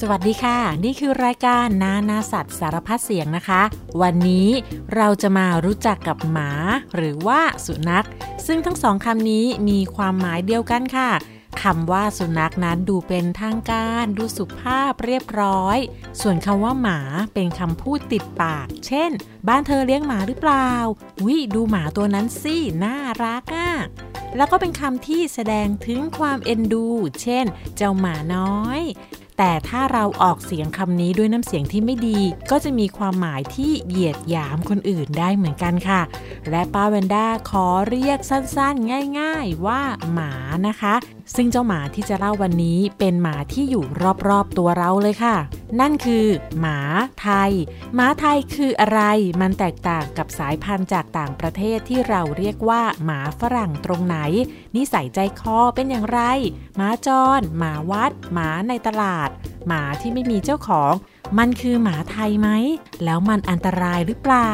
สวัสดีค่ะ นี่คือรายการนานาสัตว์สารพัดเสียงนะคะ วันนี้เราจะมารู้จักกับหมา หรือว่าสุนัข ซึ่งทั้งสองคำนี้มีความหมายเดียวกันค่ะคำว่าสุนัขนั้นดูเป็นทางการ ดูสุภาพเรียบร้อย ส่วนคำว่าหมาเป็นคำพูดติดปาก เช่น บ้านเธอเลี้ยงหมาหรือเปล่า วิดูหมาตัวนั้นสิน่ารักอะแล้วก็เป็นคำที่แสดงถึงความเอ็นดู เช่น เจ้าหมาน้อยแต่ถ้าเราออกเสียงคำนี้ด้วยน้ำเสียงที่ไม่ดี ก็จะมีความหมายที่เหยียดหยามคนอื่นได้เหมือนกันค่ะ และป้าเวนด้าขอเรียกสั้นๆ ง่ายๆว่าหมานะคะ ซึ่งเจ้าหมาที่จะเล่าวันนี้เป็นหมาที่อยู่รอบๆตัวเราเลยค่ะ นั่นคือหมาไทย หมาไทยคืออะไร มันแตกต่างกับสายพันธุ์จากต่างประเทศที่เราเรียกว่า หมาฝรั่งตรงไหน นิสัยใจคอเป็นอย่างไร หมาจร หมาวัด หมาในตลาด หมาที่ไม่มีเจ้าของ มันคือหมาไทยไหม แล้วมันอันตรายหรือเปล่า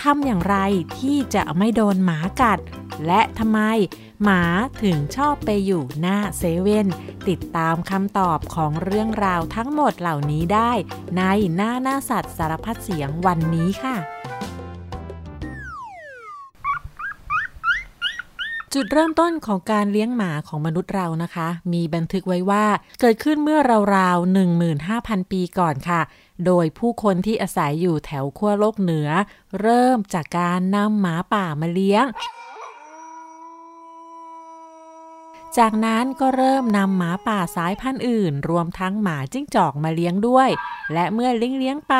ทำอย่างไรที่จะไม่โดนหมากัด และทำไม หมาถึงชอบไปอยู่หน้าเซเว่นติดตามคำตอบของเรื่องราวทั้งหมดเหล่านี้ได้ ในหน้าหน้าสัตว์สารพัดเสียงวันนี้ค่ะ จุดเริ่มต้นของการเลี้ยงหมาของมนุษย์เรานะคะ มีบันทึกไว้ว่าเกิดขึ้นเมื่อราวๆ15,000 ปีก่อนค่ะ โดยผู้คนที่อาศัยอยู่แถวขั้วโลกเหนือ เริ่มจากการนำหมาป่ามาเลี้ยง จากนั้นก็เริ่มนำหมาป่าสายพันธุ์อื่น รวมทั้งหมาจิ้งจอกมาเลี้ยงด้วย และเมื่อเลี้ยงเลี้ยงไป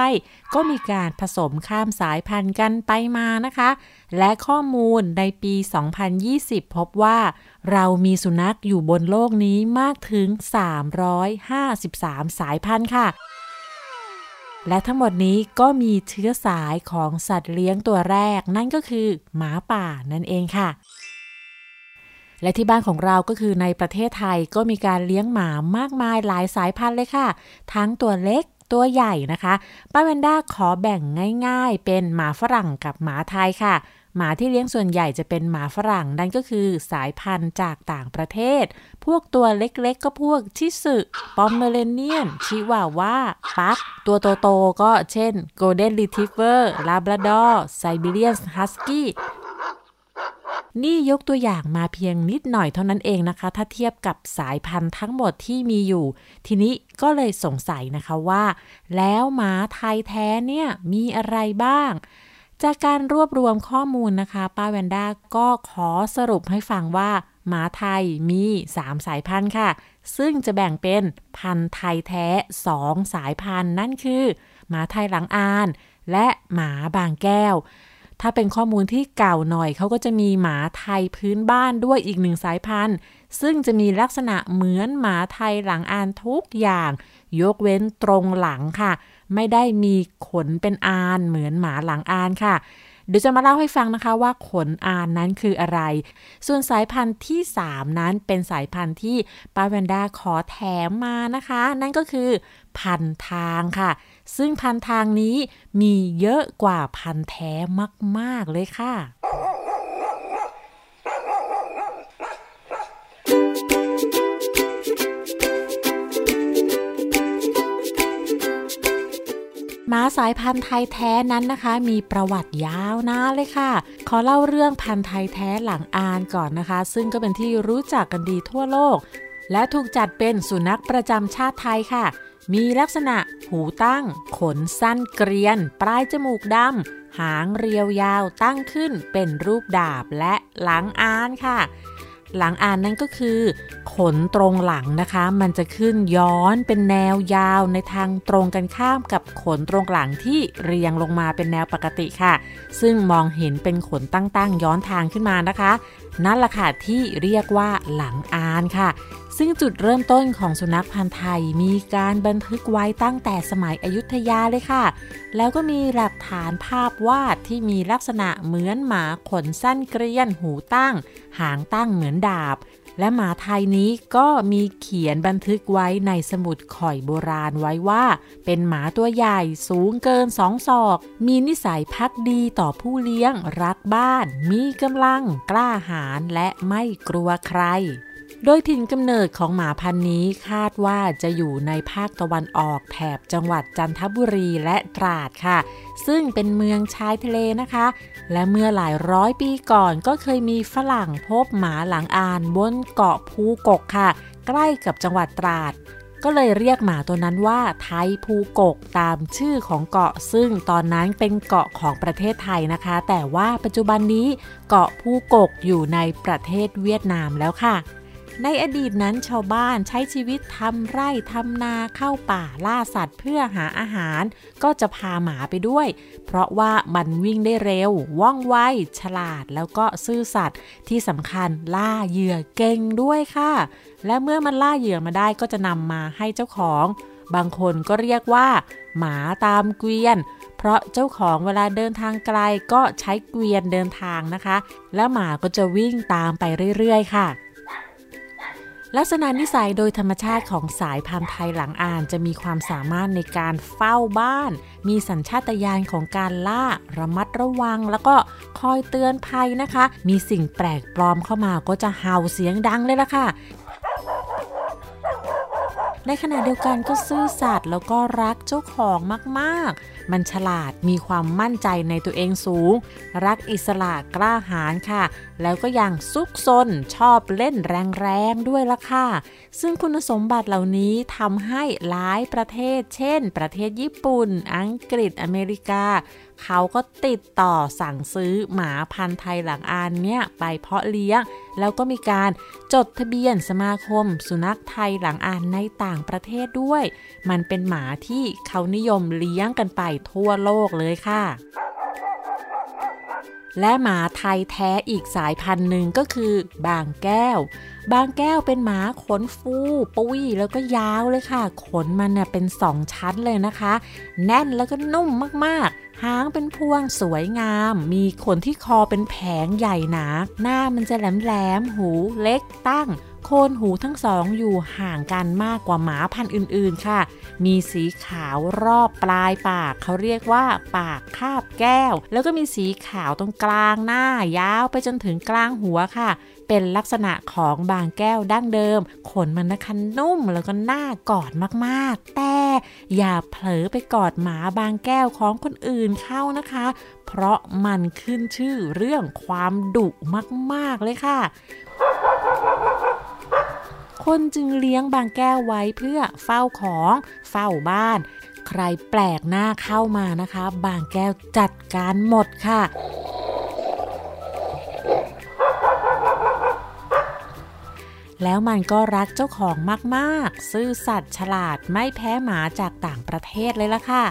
ก็มีการผสมข้ามสายพันธุ์กันไปมานะคะ และข้อมูลในปี 2020 พบว่า เรามีสุนัขอยู่บนโลกนี้มากถึง 353 สายพันธุ์ค่ะและทั้งหมดนี้ก็มีเชื้อสายของสัตว์เลี้ยงตัวแรก นั่นก็คือหมาป่านั่นเองค่ะ และที่บ้านของเราก็คือในประเทศไทยก็มีการเลี้ยงหมามากมายหลายสายพันธุ์เลยค่ะ ทั้งตัวเล็กตัวใหญ่นะคะป้าเวนด้าขอแบ่งง่าย ๆ เป็นหมาฝรั่งกับหมาไทยค่ะ หมาที่เลี้ยงส่วนใหญ่จะเป็นหมาฝรั่งนั่นก็คือสายพันธุ์จากต่างประเทศ พวกตัวเล็กๆ ก็พวกชิสุ ปอมเมอเรเนียน ชิวาวาปั๊ก ตัวโตๆก็เช่นโกลเด้นรีทรีฟเวอร์ลาบราดอร์ไซบีเรียนฮัสกี้ นี่ยกตัวอย่างมาเพียงนิดหน่อยเท่านั้นเองนะคะ ถ้าเทียบกับสายพันธุ์ทั้งหมดที่มีอยู่ ทีนี้ก็เลยสงสัยนะคะว่า แล้วหมาไทยแท้เนี่ยมีอะไรบ้าง จากการรวบรวมข้อมูลนะคะ ป้าแวนด้าก็ขอสรุปให้ฟังว่าหมาไทยมี 3 สายพันธุ์ค่ะ ซึ่งจะแบ่งเป็นพันธุ์ไทยแท้ 2 สายพันธุ์นั่นคือ หมาไทยหลังอาน และหมาบางแก้ว ถ้าเป็นข้อมูลที่เก่าหน่อยเขาก็จะมีหมาไทยพื้นบ้านด้วยอีกหนึ่งสายพันธุ์ ซึ่งจะมีลักษณะเหมือนหมาไทยหลังอานทุกอย่าง ยกเว้นตรงหลังค่ะ ไม่ได้มีขนเป็นอานเหมือนหมาหลังอานค่ะ เดี๋ยวจะมาเล่าให้ฟังนะคะว่าขนอานนั้นคืออะไร ส่วนสายพันธุ์ที่ 3 นั้นเป็นสายพันธุ์ที่ป้าแวนด้าขอแถมมานะคะ นั่นก็คือ พันทางค่ะ ซึ่งพันทางนี้มีเยอะกว่าพันแท้มาก ๆ เลยค่ะ ม้าสายพันธุ์ไทยแท้นั้นนะคะ มีประวัติยาวนานเลยค่ะ ขอเล่าเรื่องพันธุ์ไทยแท้หลังอานก่อนนะคะ ซึ่งก็เป็นที่รู้จักกันดีทั่วโลก และถูกจัดเป็นสุนัขประจำชาติไทยค่ะ มีลักษณะหูตั้ง ขนสั้นเกรียน ปลายจมูกดำหางเรียวยาวตั้งขึ้นเป็นรูปดาบและหลังอานค่ะ หลังอ่านนั่นก็คือ ขนตรงหลังนะคะ มันจะขึ้นย้อนเป็นแนวยาวในทางตรงกันข้ามกับขนตรงหลังที่เรียงลงมาเป็นแนวปกติค่ะ ซึ่งมองเห็นเป็นขนตั้งๆย้อนทางขึ้นมานะคะ นั่นแหละค่ะที่เรียกว่าหลังอ่านค่ะ ซึ่งจุดเริ่มต้นของสุนัขพันธ์ไทยมีการบันทึกไว้ตั้งแต่สมัยอยุธยาเลยค่ะ แล้วก็มีหลักฐานภาพวาดที่มีลักษณะเหมือนหมาขนสั้นเกรียน หูตั้ง หางตั้งเหมือนดาบ และหมาไทยนี้ก็มีเขียนบันทึกไว้ในสมุดข่อยโบราณไว้ว่า เป็นหมาตัวใหญ่สูงเกินสองศอก มีนิสัยพักดีต่อผู้เลี้ยง รักบ้าน มีกำลัง กล้าหาญและไม่กลัวใคร โดยถิ่นกำเนิดของหมาพันธุ์นี้คาดว่าจะอยู่ในภาคตะวันออกแถบจังหวัดจันทบุรีและตราดค่ะ ซึ่งเป็นเมืองชายทะเลนะคะ และเมื่อหลายร้อยปีก่อนก็เคยมีฝรั่งพบหมาหลังอานบนเกาะภูกกค่ะ ใกล้กับจังหวัดตราด ก็เลยเรียกหมาตัวนั้นว่าไทยภูกกตามชื่อของเกาะ ซึ่งตอนนั้นเป็นเกาะของประเทศไทยนะคะ แต่ว่าปัจจุบันนี้เกาะภูกกอยู่ในประเทศเวียดนามแล้วค่ะ ในอดีตนั้นชาวบ้านใช้ชีวิตทำไร่ทำนาเข้าป่าล่าสัตว์เพื่อหาอาหาร ก็จะพาหมาไปด้วย เพราะว่ามันวิ่งได้เร็ว ว่องไว ฉลาดแล้วก็ซื่อสัตย์ที่สำคัญล่าเหยื่อเก่งด้วยค่ะ และเมื่อมันล่าเหยื่อมาได้ก็จะนำมาให้เจ้าของ บางคนก็เรียกว่า หมาตามเกวียนเพราะเจ้าของเวลาเดินทางไกลก็ใช้เกวียนเดินทางนะคะ แล้วหมาก็จะวิ่งตามไปเรื่อยๆ ค่ะ ลักษณะนิสัยโดยธรรมชาติของสายพันธุ์ไทยหลังอ่าน จะมีความสามารถในการเฝ้าบ้าน มีสัญชาตญาณของการล่า ระมัดระวัง แล้วก็คอยเตือนภัยนะคะ มีสิ่งแปลกปลอมเข้ามาก็จะเห่าเสียงดังเลยล่ะค่ะ ในขณะเดียวกันก็ซื่อสัตย์แล้วก็รักเจ้าของมากๆ มันฉลาดมีความมั่นใจในตัวเองสูง รักอิสระกล้าหาญค่ะ แล้วก็ยังซุกซนชอบเล่นแรงๆด้วยละค่ะ ซึ่งคุณสมบัติเหล่านี้ทำให้หลายประเทศ เช่น ประเทศญี่ปุ่น อังกฤษอเมริกา เขาก็ติดต่อสั่งซื้อหมาพันธุ์ไทยหลังอานเนี่ยไปเพาะเลี้ยง แล้วก็มีการจดทะเบียนสมาคม สุนัขไทยหลังอานในต่างประเทศด้วย มันเป็นหมาที่เขานิยมเลี้ยงกันไปทั่วโลกเลยค่ะและหมาไทยแท้อีกสายพันธุ์หนึ่งก็คือบางแก้ว บางแก้วเป็นหมาขนฟูปุ้ยแล้วก็ยาวเลยค่ะ ขนมันเนี่ยเป็นสองชั้นเลยนะคะ แน่นแล้วก็นุ่มมาก หางเป็นพวงสวยงาม มีขนที่คอเป็นแผงใหญ่หนา หน้ามันจะแหลมๆหูเล็กตั้ง โคนหูทั้งสองอยู่ห่างกันมากกว่าหมาพันธุ์อื่นๆค่ะ มีสีขาวรอบปลายปาก เขาเรียกว่าปากคาบแก้ว แล้วก็มีสีขาวตรงกลางหน้ายาวไปจนถึงกลางหัวค่ะ เป็นลักษณะของบางแก้วดั้งเดิม ขนมันนะคะนุ่มแล้วก็น่ากอดมากๆ แต่อย่าเผลอไปกอดหมาบางแก้วของคนอื่นเข้านะคะ เพราะมันขึ้นชื่อเรื่องความดุมากๆเลยค่ะคนจึงเลี้ยงบางแก้วไว้เพื่อเฝ้าของเฝ้าบ้าน ใครแปลกหน้าเข้ามานะคะ บางแก้วจัดการหมดค่ะ แล้วมันก็รักเจ้าของมากๆ ซื่อสัตย์ฉลาดไม่แพ้หมาจากต่างประเทศเลยล่ะค่ะ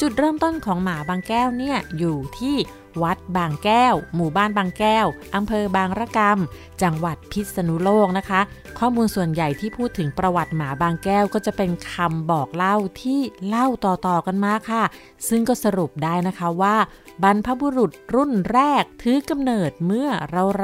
จุดเริ่มต้นของหมาบางแก้วเนี่ยอยู่ที่ วัดบางแก้ว หมู่บ้านบางแก้ว อำเภอบางระกำจังหวัดพิษณุโลกนะคะ ข้อมูลส่วนใหญ่ที่พูดถึงประวัติหมาบางแก้วก็จะเป็นคำบอกเล่าที่เล่าต่อๆกันมาค่ะ ซึ่งก็สรุปได้นะคะว่า บรรพบุรุษรุ่นแรกถือกำเนิดเมื่อ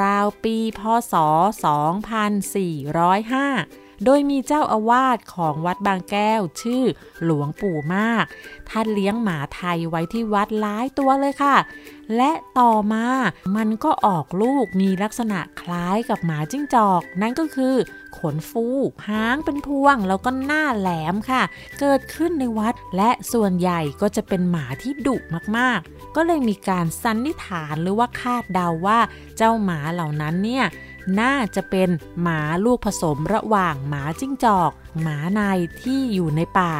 ราวๆปี พศ 2405 โดยมีเจ้าอาวาสของวัดบางแก้วชื่อหลวงปู่มาก ท่านเลี้ยงหมาไทยไว้ที่วัดหลายตัวเลยค่ะ และต่อมามันก็ออกลูกมีลักษณะคล้ายกับหมาจิ้งจอก นั่นก็คือขนฟูหางเป็นพวง แล้วก็หน้าแหลมค่ะ เกิดขึ้นในวัดและส่วนใหญ่ก็จะเป็นหมาที่ดุมากๆ ก็เลยมีการสันนิษฐานหรือว่าคาดเดาว่าเจ้าหมาเหล่านั้นเนี่ย น่าจะเป็นหมาลูกผสมระหว่างหมาจิ้งจอก หมาในที่อยู่ในป่า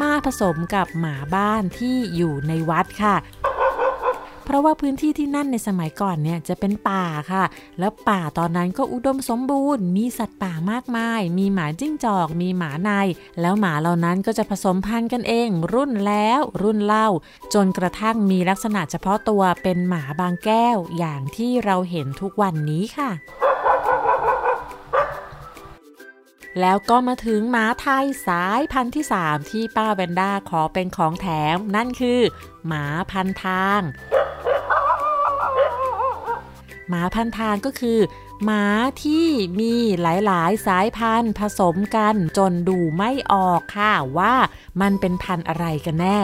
มาผสมกับหมาบ้านที่อยู่ในวัดค่ะ เพราะว่าพื้นที่ที่นั่นในสมัยก่อนเนี่ยจะเป็นป่าค่ะ แล้วป่าตอนนั้นก็อุดมสมบูรณ์ มีสัตว์ป่ามากมาย มีหมาจิ้งจอก มีหมาใน แล้วหมาเหล่านั้นก็จะผสมพันธุ์กันเอง รุ่นแล้วรุ่นเล่า จนกระทั่งมีลักษณะเฉพาะตัวเป็นหมาบางแก้วอย่างที่เราเห็นทุกวันนี้ค่ะแล้วก็มาถึงหมาไทยสายพันธุ์ที่ 3 ที่ป้าแวนด้าขอเป็นของแถม นั่นคือ หมาพันทาง หมาพันทางก็คือ หมาที่มีหลายๆ สายพันธุ์ผสมกันจนดูไม่ออกค่ะว่ามันเป็นพันธุ์อะไรกันแน่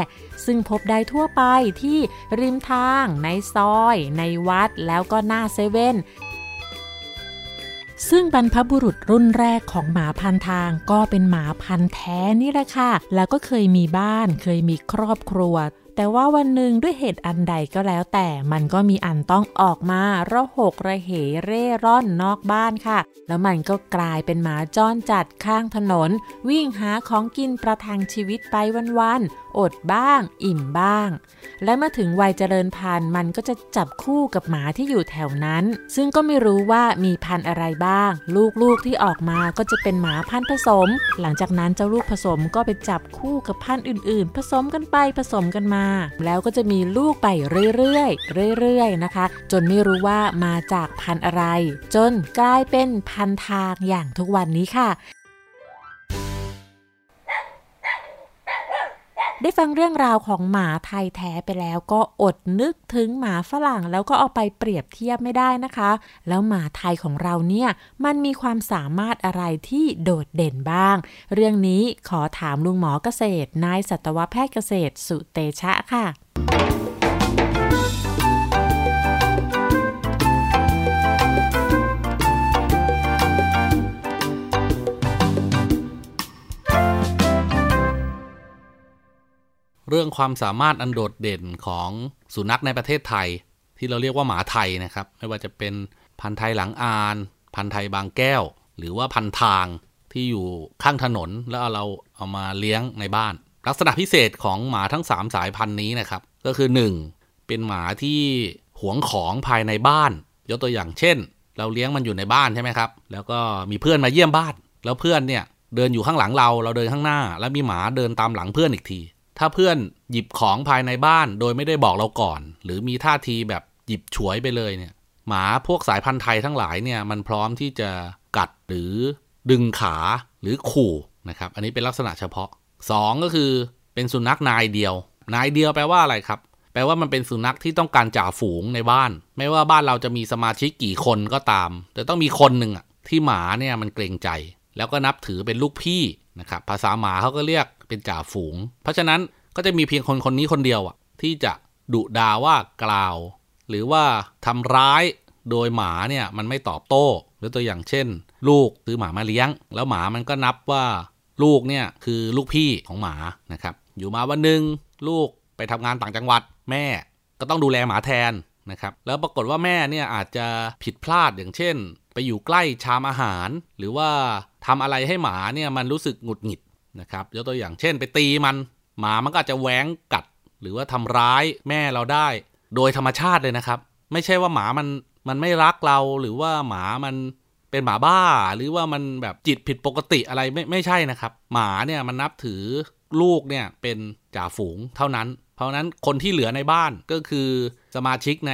ซึ่งพบได้ทั่วไปที่ริมทาง ในซอย ในวัดแล้วก็หน้าเซเว่นซึ่งบรรพบุรุษรุ่นแรกของหมาพันทางก็เป็นหมาพันแท้นี่แหละค่ะ แล้วก็เคยมีบ้านเคยมีครอบครัว แต่ว่าวันหนึ่งด้วยเหตุอันใดก็แล้ว แต่มันก็มีอันต้องออกมาระหกระเหเร่ร่อนนอกบ้านค่ะ แล้วมันก็กลายเป็นหมาจ้อนจัดข้างถนน วิ่งหาของกินประทังชีวิตไปวันๆอดบ้าง อิ่มบ้าง และเมื่อถึงวัยเจริญพันธุ์มันก็จะจับคู่กับหมาที่อยู่แถวนั้น ซึ่งก็ไม่รู้ว่ามีพันธุ์อะไรบ้าง ลูกๆที่ออกมาก็จะเป็นหมาพันธุ์ผสม หลังจากนั้นเจ้าลูกผสมก็ไปจับคู่กับพันธุ์อื่น ๆ ผสมกันไปผสมกันมาแล้วก็จะมีลูกไปเรื่อยๆเรื่อยๆนะคะ จนไม่รู้ว่ามาจากพันธุ์อะไร จนกลายเป็นพันธุ์ทางอย่างทุกวันนี้ค่ะ ได้ฟังเรื่องราวของหมาไทยแท้ไปแล้วก็อดนึกถึงหมาฝรั่งแล้วก็เอาไปเปรียบเทียบไม่ได้นะคะ แล้วหมาไทยของเราเนี่ยมันมีความสามารถอะไรที่โดดเด่นบ้าง เรื่องนี้ขอถามลุงหมอเกษตรนายสัตวแพทย์เกษตรสุเตชะค่ะ เรื่องความสามารถอันโดดเด่นของสุนัขในประเทศไทย ที่เราเรียกว่าหมาไทยนะครับ ไม่ว่าจะเป็นพันธุ์ไทยหลังอาน พันธุ์ไทยบางแก้ว หรือว่าพันทางที่อยู่ข้างถนนแล้วเราเอามาเลี้ยงในบ้าน ลักษณะพิเศษของหมาทั้ง 3 สายพันธุ์นี้นะครับ ก็คือ 1. เป็นหมาที่หวงของภายในบ้าน ยกตัวอย่างเช่น เราเลี้ยงมันอยู่ในบ้านใช่ไหมครับ แล้วก็มีเพื่อนมาเยี่ยมบ้าน แล้วเพื่อนเนี่ยเดินอยู่ข้างหลังเรา เราเดินข้างหน้า แล้วมีหมาเดินตามหลังเพื่อนอีกที ถ้าเพื่อนหยิบของภายในบ้านโดยไม่ได้บอกเราก่อน หรือมีท่าทีแบบหยิบฉวยไปเลยเนี่ย หมาพวกสายพันธุ์ไทยทั้งหลายเนี่ยมันพร้อมที่จะกัดหรือดึงขาหรือขู่นะครับ อันนี้เป็นลักษณะเฉพาะ 2 ก็คือเป็นสุนัขนายเดียว นายเดียวแปลว่าอะไรครับ แปลว่ามันเป็นสุนัขที่ต้องการจ่าฝูงในบ้าน ไม่ว่าบ้านเราจะมีสมาชิกกี่คนก็ตาม แต่ต้องมีคนหนึ่งอะที่หมาเนี่ยมันเกรงใจ แล้วก็นับถือเป็นลูกพี่นะครับ ภาษาหมาเขาก็เรียก เป็นจ่าฝูง เพราะฉะนั้นก็จะมีเพียงคนคนนี้คนเดียวอะที่จะดุด่าว่ากล่าว หรือว่าทำร้ายโดยหมาเนี่ยมันไม่ตอบโต้หรือตัวอย่างเช่น ลูกซื้อหมามาเลี้ยง แล้วหมามันก็นับว่าลูกเนี่ยคือลูกพี่ของหมานะครับ อยู่มาวันหนึ่งลูกไปทำงานต่างจังหวัดแม่ก็ต้องดูแลหมาแทนนะครับ แล้วปรากฏว่าแม่เนี่ยอาจจะผิดพลาดอย่างเช่น ไปอยู่ใกล้ชามอาหาร หรือว่าทำอะไรให้หมาเนี่ยมันรู้สึกหงุดหงิด นะครับยกตัวอย่างเช่นไปตีมัน หมามันก็จะแหวงกัด หรือว่าทำร้ายแม่เราได้ โดยธรรมชาติเลยนะครับ ไม่ใช่ว่าหมามันมันไม่รักเราหรือว่าหมามันเป็นหมาบ้า หรือว่ามันแบบจิตผิดปกติอะไรไม่ไม่ใช่นะครับ หมาเนี่ยมันนับถือลูกเนี่ยเป็นจ่าฝูงเท่านั้น เพราะนั้นคนที่เหลือในบ้านก็คือสมาชิกใน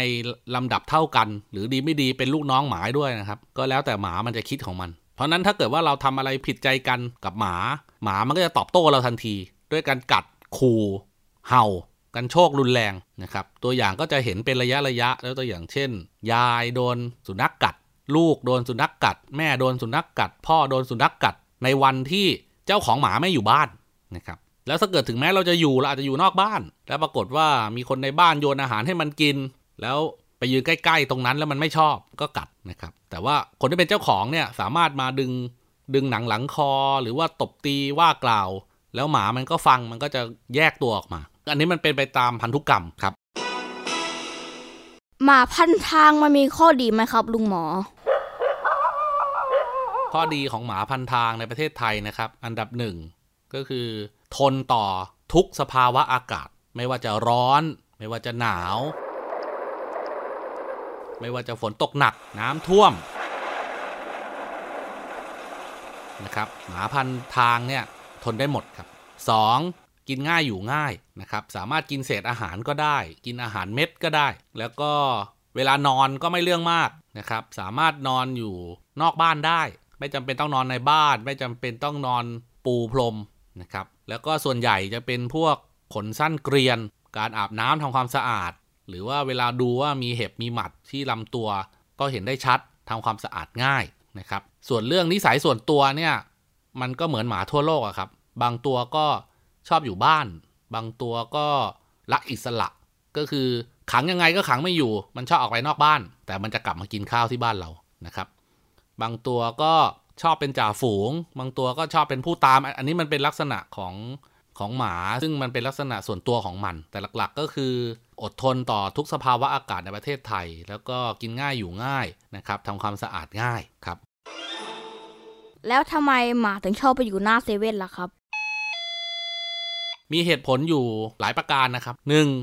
ลำดับเท่ากัน หรือดีไม่ดีเป็นลูกน้องหมาด้วยนะครับ ก็แล้วแต่หมามันจะคิดของมัน เพราะนั้นถ้าเกิดว่าเราทำอะไรผิดใจกันกับหมา หมามันก็จะตอบโต้เราทันที ด้วยการกัดขู่เห่า กันโชครุนแรงนะครับ ตัวอย่างก็จะเห็นเป็นระยะระยะแล้วตัวอย่างเช่น ยายโดนสุนัขกกัด ลูกโดนสุนัขกกัด แม่โดนสุนัขกกัด พ่อโดนสุนัขกกัด ในวันที่เจ้าของหมาไม่อยู่บ้านนะครับแล้วถ้าเกิดถึงแม้เราจะอยู่เราอาจจะอยู่นอกบ้าน แล้วปรากฏว่ามีคนในบ้านโยนอาหารให้มันกิน แล้ว ไปยืนใกล้ ๆ ตรงนั้นแล้วมันไม่ชอบก็กัดนะครับ แต่ว่าคนที่เป็นเจ้าของเนี่ยสามารถมาดึงดึงหนังหลังคอ หรือว่าตบตีว่ากล่าว แล้วหมามันก็ฟังมันก็จะแยกตัวออกมา อันนี้มันเป็นไปตามพันธุกรรมครับ หมาพันทางมันมีข้อดีไหมครับ ลุงหมอ ข้อดีของหมาพันทางในประเทศไทยนะครับ อันดับหนึ่งก็คือทนต่อทุกสภาวะอากาศ ไม่ว่าจะร้อน ไม่ว่าจะหนาว ไม่ว่าจะฝนตกหนักน้ำท่วมนะครับหมาพันทางเนี่ยทนได้หมดครับ 2. กินง่ายอยู่ง่ายนะครับสามารถกินเศษอาหารก็ได้ กินอาหารเม็ดก็ได้ แล้วก็เวลานอนก็ไม่เรื่องมากนะครับสามารถนอนอยู่นอกบ้านได้ ไม่จำเป็นต้องนอนในบ้าน ไม่จำเป็นต้องนอนปูพรมนะครับแล้วก็ส่วนใหญ่จะเป็นพวกขนสั้นเกรียน การอาบน้ำทำความสะอาด หรือว่าเวลาดูว่ามีเห็บมีหมัดที่ลำตัว ก็เห็นได้ชัดทำความสะอาดง่ายนะครับ ส่วนเรื่องนิสัยส่วนตัวเนี่ย มันก็เหมือนหมาทั่วโลกอะครับ บางตัวก็ชอบอยู่บ้าน บางตัวก็รักอิสระ ก็คือขังยังไงก็ขังไม่อยู่ มันชอบออกไปนอกบ้าน แต่มันจะกลับมากินข้าวที่บ้านเรานะครับ บางตัวก็ชอบเป็นจ่าฝูง บางตัวก็ชอบเป็นผู้ตาม อันนี้มันเป็นลักษณะของของหมา ซึ่งมันเป็นลักษณะส่วนตัวของมัน แต่หลักๆ ก็คือ อดทนต่อทุกสภาวะอากาศในประเทศไทย แล้วก็กินง่ายอยู่ง่ายนะครับทำความสะอาดง่ายครับ แล้วทำไมหมาถึงชอบไปอยู่หน้าเซเว่นล่ะครับ มีเหตุผลอยู่หลายประการนะครับ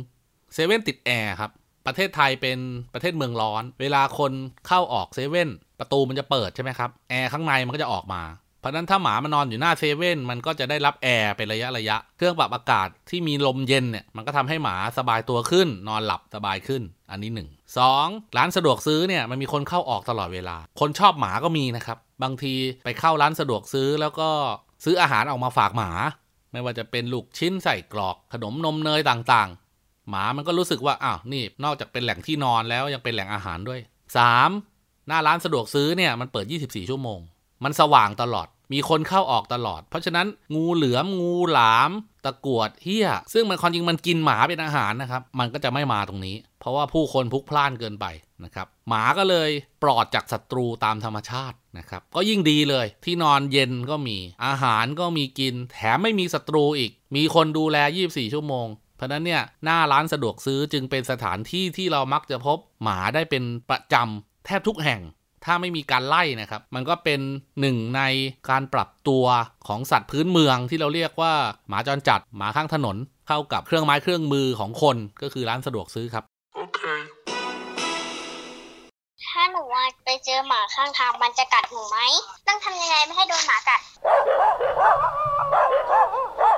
1. เซเว่นติดแอร์ครับ ประเทศไทยเป็นประเทศเมืองร้อน เวลาคนเข้าออกเซเว่นประตูมันจะเปิดใช่ไหมครับ แอร์ข้างในมันก็จะออกมา เพราะนั้นถ้าหมามันนอนอยู่หน้าเซเว่นมันก็จะได้รับแอร์เป็นระยะระยะ เครื่องปรับอากาศที่มีลมเย็นเนี่ยมันก็ทำให้หมาสบายตัวขึ้น นอนหลับสบายขึ้น อันนี้หนึ่งสองร้านสะดวกซื้อเนี่ยมันมีคนเข้าออกตลอดเวลา คนชอบหมาก็มีนะครับ บางทีไปเข้าร้านสะดวกซื้อแล้วก็ซื้ออาหารออกมาฝากหมา ไม่ว่าจะเป็นลูกชิ้นใส่กรอก ขนมนมเนยต่างๆ หมามันก็รู้สึกว่าอ้าวนี่นอกจากเป็นแหล่งที่นอนแล้วยังเป็นแหล่งอาหารด้วย 3. หน้าร้านสะดวกซื้อเนี่ยมันเปิด 24 ชั่วโมง มันสว่างตลอด มีคนเข้าออกตลอด เพราะฉะนั้นงูเหลือมงูหลามตะกวดเฮี้ย ซึ่งมันความจริงมันกินหมาเป็นอาหารนะครับ มันก็จะไม่มาตรงนี้ เพราะว่าผู้คนพลุกพล่านเกินไปนะครับ หมาก็เลยปลอดจากศัตรูตามธรรมชาตินะครับ ก็ยิ่งดีเลย ที่นอนเย็นก็มี อาหารก็มีกิน แถมไม่มีศัตรูอีก มีคนดูแล 24 ชั่วโมง เพราะนั้นเนี่ย หน้าร้านสะดวกซื้อจึงเป็นสถานที่ที่เรามักจะพบหมาได้เป็นประจำแทบทุกแห่ง ถ้าไม่มีการไล่นะครับ มันก็เป็นหนึ่งในการปรับตัวของสัตว์พื้นเมืองที่เราเรียกว่าหมาจรจัดหมาข้างถนน เข้ากับเครื่องไม้เครื่องมือของคนก็คือร้านสะดวกซื้อครับถ้าหนูว่าไปเจอหมาข้างทางมันจะกัดหนูไหมต้องทำยังไงไม่ให้โดนหมากัด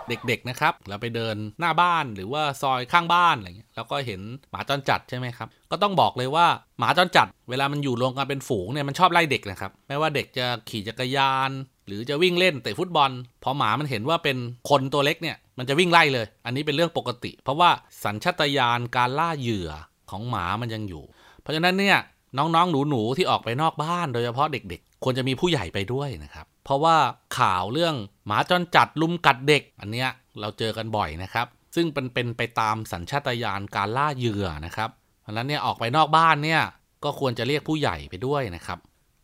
เด็กๆนะครับเราไปเดินหน้าบ้านหรือว่าซอยข้างบ้านอะไรเงี้ยแล้วก็เห็นหมาจรจัดใช่ไหมครับก็ต้องบอกเลยว่าหมาจรจัด เวลามันอยู่รวมกันเป็นฝูงเนี่ยมันชอบไล่เด็กนะครับไม่ว่าเด็กจะขี่จักรยาน หรือจะวิ่งเล่นเตะฟุตบอลพอหมามันเห็นว่าเป็นคนตัวเล็กเนี่ยมันจะวิ่งไล่เลย อันนี้เป็นเรื่องปกติ เพราะว่าสัญชาตญาณการล่าเหยื่อของหมามันยังอยู่ เพราะฉะนั้นเนี่ยน้องๆหนูๆที่ออกไปนอกบ้าน โดยเฉพาะเด็กๆ ควรจะมีผู้ใหญ่ไปด้วยนะครับ เพราะว่าข่าวเรื่องหมาจรจัดลุมกัดเด็ก อันเนี้ยเราเจอกันบ่อยนะครับ ซึ่งเป็นเป็นไปตามสัญชาตญาณการล่าเหยื่อนะครับเพราะฉะนั้นเนี่ยออกไปนอกบ้านเนี่ยก็ควรจะเรียกผู้ใหญ่ไปด้วยนะครับ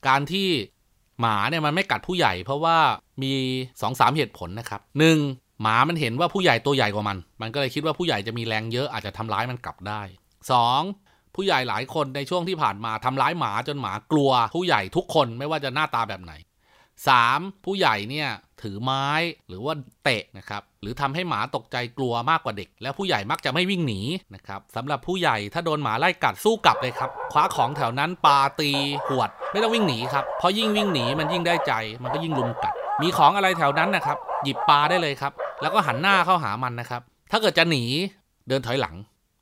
การที่หมาเนี่ยมันไม่กัดผู้ใหญ่ เพราะว่ามี2อสเหตุผลนะครับ 1. หมามันเห็นว่าผู้ใหญ่ตัวใหญ่กว่ามัน มันก็เลยคิดว่าผู้ใหญ่จะมีแรงเยอะอาจจะทำร้ายมันกลับได้ 2. ผู้ใหญ่หลายคนในช่วงที่ผ่านมาทำร้ายหมาจนหมากลัวผู้ใหญ่ทุกคนไม่ว่าจะหน้าตาแบบไหน 3. ผู้ใหญ่เนี่ยถือไม้หรือว่าเตะนะครับหรือทำให้หมาตกใจกลัวมากกว่าเด็ก แล้วผู้ใหญ่มักจะไม่วิ่งหนีนะครับสำหรับผู้ใหญ่ถ้าโดนหมาไล่กัดสู้กลับเลยครับคว้าของแถวนั้นปาตีขวด ไม่ต้องวิ่งหนีครับเพราะยิ่งวิ่งหนีมันยิ่งได้ใจมันก็ยิ่งลุมกัด มีของอะไรแถวนั้นนะครับ หยิบปลาได้เลยครับ แล้วก็หันหน้าเข้าหามันนะครับ ถ้าเกิดจะหนีเดินถอยหลัง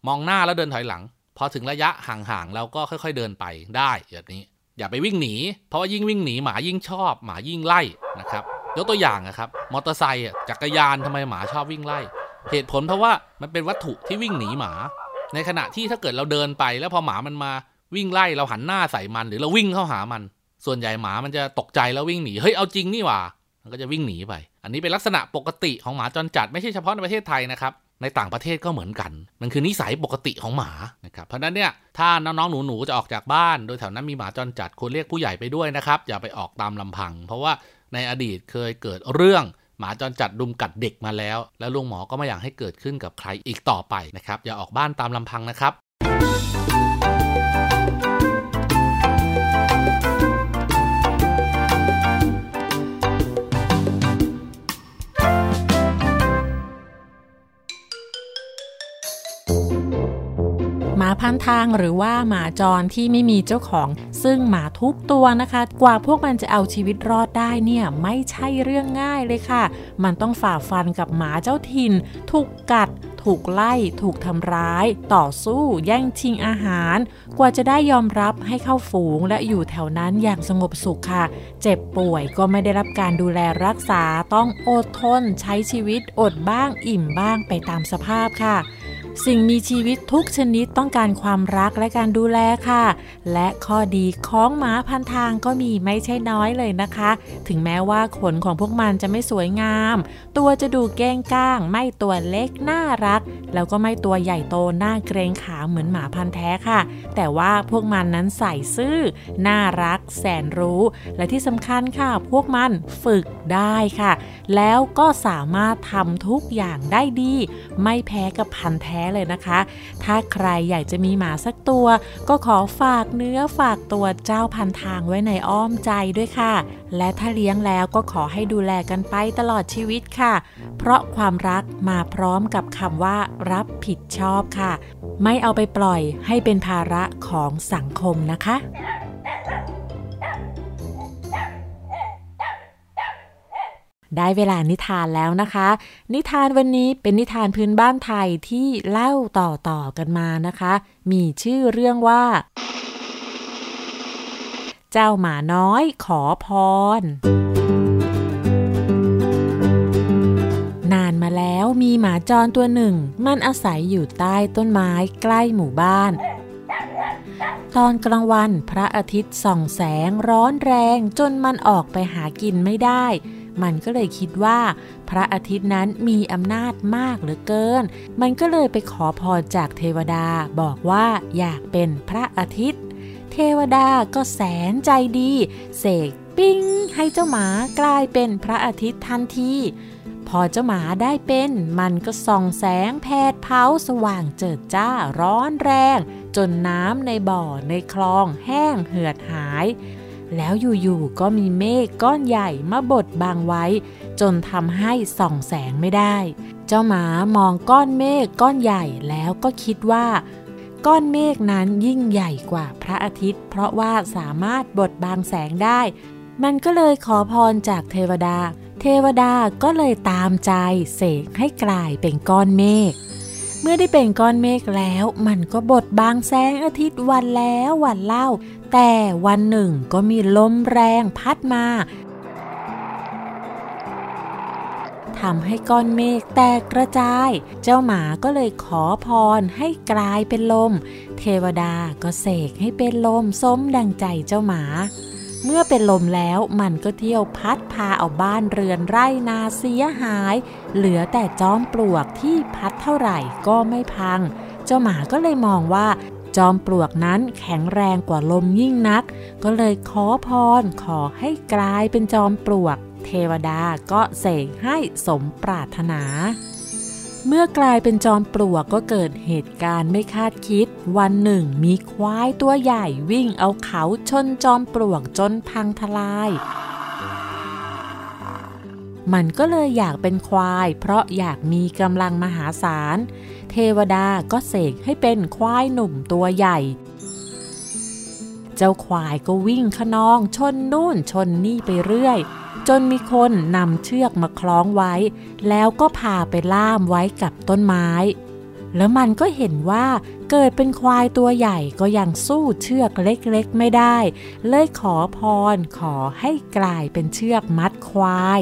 มองหน้าแล้วเดินถอยหลังพอถึงระยะห่างๆเราก็ค่อย ๆเดินไปได้แบบนี้ อย่าไปวิ่งหนี เพราะว่ายิ่งวิ่งหนีหมายิ่งชอบ หมายิ่งไล่นะครับยกตัวอย่างนะครับมอเตอร์ไซค์จักรยานทำไมหมาชอบวิ่งไล่ เหตุผลเพราะว่ามันเป็นวัตถุที่วิ่งหนีหมา ในขณะที่ถ้าเกิดเราเดินไป แล้วพอหมามันมาวิ่งไล่เราหันหน้าใส่มัน หรือเราวิ่งเข้าหามัน ส่วนใหญ่หมามันจะตกใจแล้ววิ่งหนีเฮ้ยเอาจริงนี่หว่ามันก็จะวิ่งหนีไป อันนี้เป็นลักษณะปกติของหมาจรจัดไม่ใช่เฉพาะในประเทศไทยนะครับ ในต่างประเทศก็เหมือนกัน มันคือนิสัยปกติของหมานะครับ เพราะนั้นเนี่ยถ้าน้องๆหนูๆจะออกจากบ้าน โดยแถวนั้นมีหมาจรจัดควรเรียกผู้ใหญ่ไปด้วยนะครับ อย่าไปออกตามลำพัง เพราะว่าในอดีตเคยเกิดเรื่องหมาจรจัดดุมกัดเด็กมาแล้ว แล้วลุงหมอก็ไม่อยากให้เกิดขึ้นกับใครอีกต่อไปนะครับ อย่าออกบ้านตามลำพังนะครับ หมาพันทางหรือว่าหมาจรที่ไม่มีเจ้าของ ซึ่งหมาทุกตัวนะคะ กว่าพวกมันจะเอาชีวิตรอดได้เนี่ยไม่ใช่เรื่องง่ายเลยค่ะ มันต้องฝ่าฟันกับหมาเจ้าถิ่น ถูกกัด ถูกไล่ ถูกทำร้าย ต่อสู้ แย่งชิงอาหาร กว่าจะได้ยอมรับให้เข้าฝูงและอยู่แถวนั้นอย่างสงบสุขค่ะ เจ็บป่วยก็ไม่ได้รับการดูแลรักษาต้องอดทน ใช้ชีวิตอดบ้างอิ่มบ้างไปตามสภาพค่ะ สิ่งมีชีวิตทุกชนิดต้องการความรักและการดูแลค่ะ และข้อดีของหมาพันทางก็มีไม่ใช่น้อยเลยนะคะ ถึงแม้ว่าขนของพวกมันจะไม่สวยงาม ตัวจะดูเก้งก้าง ไม่ตัวเล็กน่ารัก แล้วก็ไม่ตัวใหญ่โตน่าเกรงขาเหมือนหมาพันแท้ค่ะ แต่ว่าพวกมันนั้นใส่ซื่อ น่ารัก แสนรู้ และที่สำคัญค่ะ พวกมันฝึกได้ค่ะ แล้วก็สามารถทำทุกอย่างได้ดี ไม่แพ้กับพันแท้เลยนะคะ ถ้าใครอยากจะมีหมาสักตัว ก็ขอฝากเนื้อฝากตัวเจ้าพันทางไว้ในอ้อมใจด้วยค่ะ และถ้าเลี้ยงแล้วก็ขอให้ดูแลกันไปตลอดชีวิตค่ะ เพราะความรักมาพร้อมกับคำว่า รับผิดชอบค่ะ ไม่เอาไปปล่อยให้เป็นภาระของสังคมนะคะ ได้เวลานิทานแล้วนะคะ นิทานวันนี้เป็นนิทานพื้นบ้านไทยที่เล่าต่อๆกันมานะคะ มีชื่อเรื่องว่า เจ้าหมาน้อยขอพร นานมาแล้วมีหมาจรตัวหนึ่ง มันอาศัยอยู่ใต้ต้นไม้ใกล้หมู่บ้าน ตอนกลางวันพระอาทิตย์ส่องแสงร้อนแรงจนมันออกไปหากินไม่ได้ มันก็เลยคิดว่า พระอาทิตย์นั้นมีอำนาจมากเหลือเกิน มันก็เลยไปขอพรจากเทวดาบอกว่าอยากเป็นพระอาทิตย์ เทวดาก็แสนใจดี เสกปิ้งให้เจ้าหมากลายเป็นพระอาทิตย์ทันทีพอเจ้าหมาได้เป็น มันก็ส่องแสงแผดเผาสว่างเจิดจ้าร้อนแรง จนน้ำในบ่อในคลองแห้งเหือดหาย แล้วอยู่ๆก็มีเมฆก้อนใหญ่มาบดบังไว้ จนทำให้ส่องแสงไม่ได้ เจ้าหมามองก้อนเมฆก้อนใหญ่แล้วก็คิดว่า ก้อนเมฆนั้นยิ่งใหญ่กว่าพระอาทิตย์ เพราะว่าสามารถบดบังแสงได้ มันก็เลยขอพรจากเทวดา เทวดาก็เลยตามใจเสกให้กลายเป็นก้อนเมฆ เมื่อได้เป็นก้อนเมฆแล้ว มันก็บดบางแสงอาทิตย์วันแล้ววันเล่า แต่วันหนึ่งก็มีลมแรงพัดมาทำให้ก้อนเมฆแตกกระจาย เจ้าหมาก็เลยขอพรให้กลายเป็นลม เทวดาก็เสกให้เป็นลมสมดังใจเจ้าหมา เมื่อเป็นลมแล้วมันก็เที่ยวพัดพาเอาบ้านเรือนไร่นาเสียหาย เหลือแต่จอมปลวกที่พัดเท่าไหร่ก็ไม่พัง เจ้าหมาก็เลยมองว่าจอมปลวกนั้นแข็งแรงกว่าลมยิ่งนัก ก็เลยขอพรขอให้กลายเป็นจอมปลวก เทวดาก็เสกให้สมปรารถนา เมื่อกลายเป็นจอมปลวกก็เกิดเหตุการณ์ไม่คาดคิด วันหนึ่งมีควายตัวใหญ่วิ่งเอาเขาชนจอมปลวกจนพังทลาย มันก็เลยอยากเป็นควาย เพราะอยากมีกำลังมหาศาล เทวดาก็เสกให้เป็นควายหนุ่มตัวใหญ่ เจ้าควายก็วิ่งขนองชนนู่นชนนี่ไปเรื่อย จนมีคนนำเชือกมาคล้องไว้ แล้วก็พาไปล่ามไว้กับต้นไม้ แล้วมันก็เห็นว่าเกิดเป็นควายตัวใหญ่ก็ยังสู้เชือกเล็กๆไม่ได้ เลยขอพรขอให้กลายเป็นเชือกมัดควาย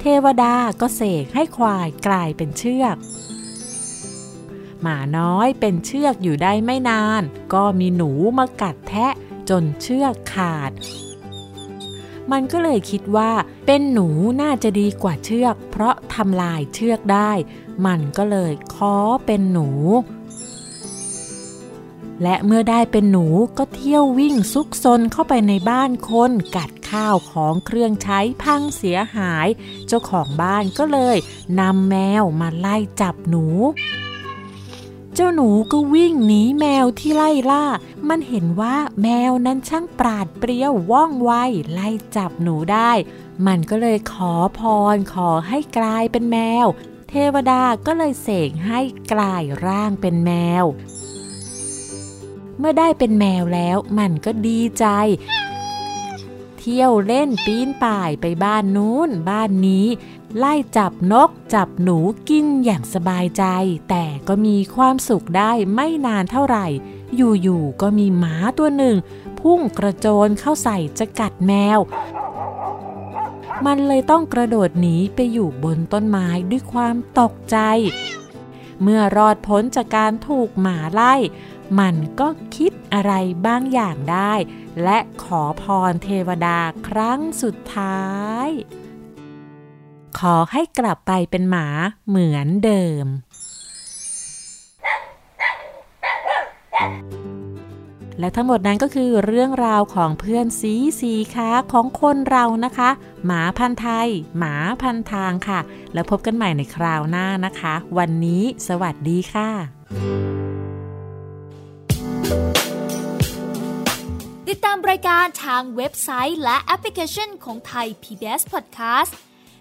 เทวดาก็เสกให้ควายกลายเป็นเชือกหมาน้อยเป็นเชือกอยู่ได้ไม่นาน ก็มีหนูมากัดแทะจนเชือกขาด มันก็เลยคิดว่าเป็นหนูน่าจะดีกว่าเชือก เพราะทำลายเชือกได้ มันก็เลยขอเป็นหนู และเมื่อได้เป็นหนูก็เที่ยววิ่งซุกซนเข้าไปในบ้านคนกัดข้าวของเครื่องใช้พังเสียหาย เจ้าของบ้านก็เลยนำแมวมาไล่จับหนู เจ้าหนูก็วิ่งหนีแมวที่ไล่ล่า มันเห็นว่าแมวนั้นช่างปราดเปรียวว่องไวไล่จับหนูได้ มันก็เลยขอพรขอให้กลายเป็นแมว เทวดาก็เลยเสกให้กลายร่างเป็นแมว เมื่อได้เป็นแมวแล้วมันก็ดีใจเที่ยวเล่นปีนป่ายไปบ้านนู้นบ้านนี้ ไล่จับนกจับหนูกินอย่างสบายใจ แต่ก็มีความสุขได้ไม่นานเท่าไหร่ อยู่ๆก็มีหมาตัวหนึ่ง พุ่งกระโจนเข้าใส่จะกัดแมว มันเลยต้องกระโดดหนีไปอยู่บนต้นไม้ด้วยความตกใจ เมื่อรอดพ้นจากการถูกหมาไล่ มันก็คิดอะไรบางอย่างได้ และขอพรเทวดาครั้งสุดท้าย ขอให้กลับไปเป็นหมาเหมือนเดิม และทั้งหมดนั้นก็คือเรื่องราวของเพื่อนสีสีขาของคนเรานะคะ หมาพันธ์ไทย หมาพันทางค่ะ แล้วพบกันใหม่ในคราวหน้านะคะ วันนี้สวัสดีค่ะ ติดตามรายการทางเว็บไซต์และแอปพลิเคชันของไทย PBS Podcast